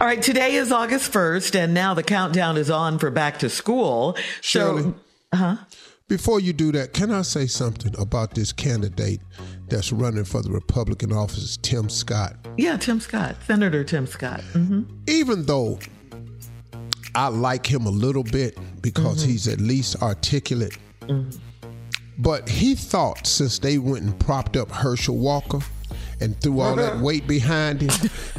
All right, today is August 1st, and now the countdown is on for back to school. Shirley, So, huh? before you do that, can I say something about this candidate that's running for the Republican office, Tim Scott? Yeah, Tim Scott, Senator Tim Scott. hmm Even though I like him a little bit because mm-hmm. he's at least articulate, mm-hmm. but he thought since they went and propped up Herschel Walker and threw all that uh-huh. weight behind him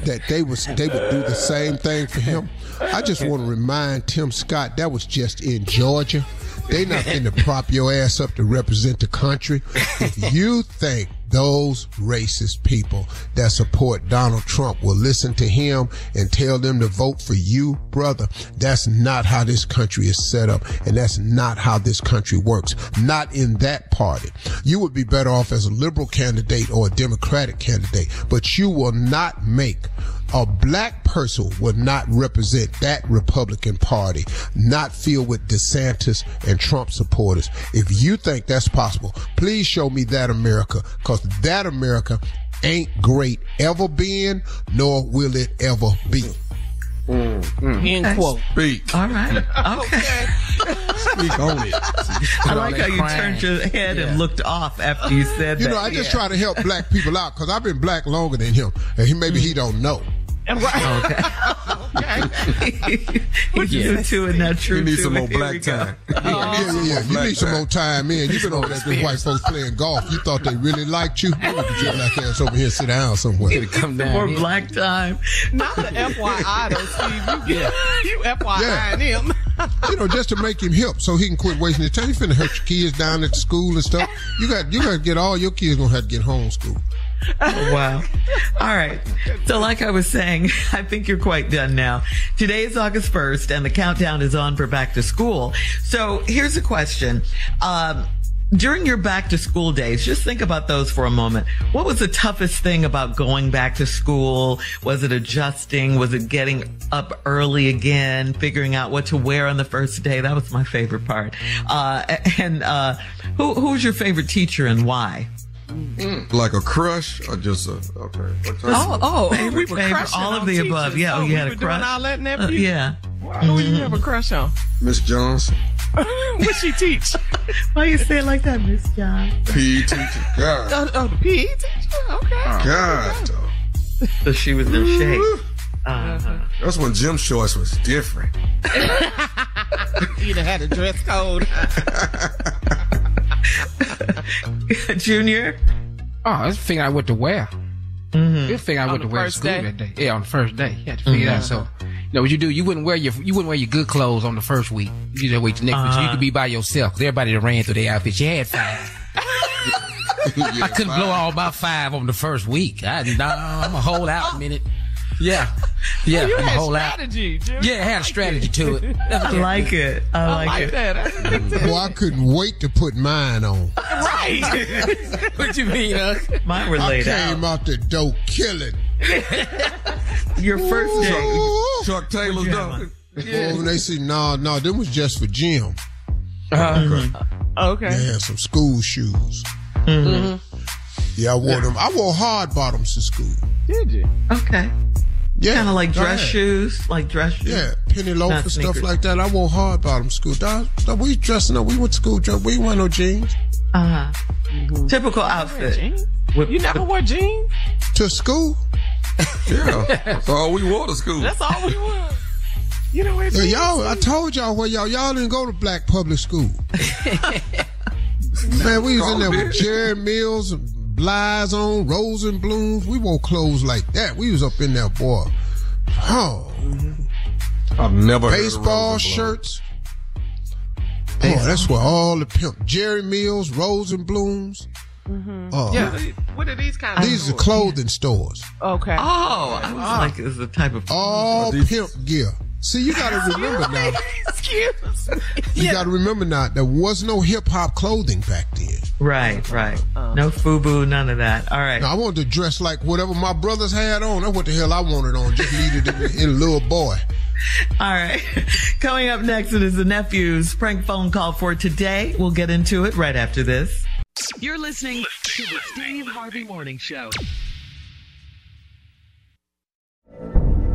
that they was they would do the same thing for him. I just want to remind Tim Scott that was just in Georgia. They not going to prop your ass up to represent the country. If you think those racist people that support Donald Trump will listen to him and tell them to vote for you, brother, that's not how this country is set up. And that's not how this country works. Not in that party. You would be better off as a liberal candidate or a democratic candidate, but you will not make a black person would not represent that Republican Party, not filled with DeSantis and Trump supporters. If you think that's possible, please show me that America, because that America ain't great ever been, nor will it ever be. Mm, mm. End quote. Speak. All right. Okay. Speak on it. I like how you turned your head and looked off after you said You that. You know, I just try to help black people out because I've been black longer than him, and he maybe he mm. don't know. He's new to it, not true You need to some it. more Here black we go. time. Yeah, yeah, yeah. You need some more time in. You've been over there with white folks playing golf. You thought they really liked you. Look at your black ass over here, sit down somewhere. Come down. More black time. Not the FYI though, Steve. You, get you FYI Yeah. him. You know, just to make him hip so he can quit wasting his time. You finna hurt your kids down at school and stuff. You got you got to get all your kids gonna have to get homeschooled. Wow. All right. So, like I was saying, I think you're quite done now. Today is August 1st, and the countdown is on for back to school. So, here's a question. Um, during your back to school days, just think about those for a moment. What was the toughest thing about going back to school? Was it adjusting? Was it getting up early again, figuring out what to wear on the first day? That was my favorite part. Uh, and uh, who, who's your favorite teacher and why? Like a crush or just a okay. Oh, oh, Favorite, we were favorite, crushing all of the teachers. above. Yeah, oh, oh, you had a crush. Doing all that Uh, nephew. yeah. Who you have a crush on? Miss Johnson, what she teach? Why you say it like that, Miss John? PE teacher. God, Oh, oh, the PE teacher. Okay. God, dog. So she was in shape. Uh-huh. That's when gym shorts was different. You done had a dress code. Junior. Oh, I was figuring I what to wear. Mm-hmm. You figure out On what to the wear to school day? that day. Yeah, on the first day. You had to figure it out. So, you know what you do? You wouldn't wear your you wouldn't wear your good clothes on the first week. You just wait till next week. So you Uh-huh. could be by yourself. everybody that ran through their outfits. You had five. I couldn't blow all my five on the first week. I, nah, I'm a hold out a minute. Yeah, yeah, oh, you I'm a had hold out. strategy, Jim. Yeah, I had a strategy to it. I like it. I I like, like it. Mm. that. Boy, I couldn't wait to put mine on. right. what you mean, huh? Mine were laid I came out. out the door killing. Your first day. Chuck Taylor's you Yeah. have Oh, when they say, no, no, them was just for gym. Uh-huh. Okay. Uh, they had some school shoes. Mm-hmm. Yeah, I wore them. I wore hard bottoms to school. Did you? Okay. Yeah. Kind of like dress ahead. shoes, like dress shoes. Yeah, penny loafer Not stuff like that. I wore hard bottom school. Dog, dog, we dressing up. We went to school. dress- We wear no jeans Uh huh. Typical outfit. Jeans? You never wore jeans? to school. Yeah. That's all we wore to school. That's all we wore. You know what? Yeah, y'all, I told y'all where y'all y'all didn't go to black public school. Man, we was in there with Jerry Mills, Bly's on, Rose and Blooms. We wore clothes like that. We was up in there, boy. Oh, I've never heard of baseball Rose and shirts. Oh, that's where all the pimp Jerry Mills, Rose and Blooms. Oh, Yeah. What are these kind of these are stores? clothing stores. Okay. Oh, I oh, was like, it's the type of. All pimp gear. See, you got to remember now. Excuse me. You got to remember now. There was no hip hop clothing back then. Right, right. Uh, no FUBU, none of that. All right. Now, I wanted to dress like whatever my brothers had on. That's what the hell I wanted on. Just needed it in a little boy. All right. Coming up next, it is the nephew's prank phone call for today. We'll get into it right after this. You're listening to the Steve Harvey Morning Show.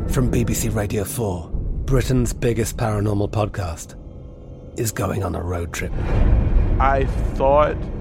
From BBC Radio 4, Britain's biggest paranormal podcast is going on a road trip. I thought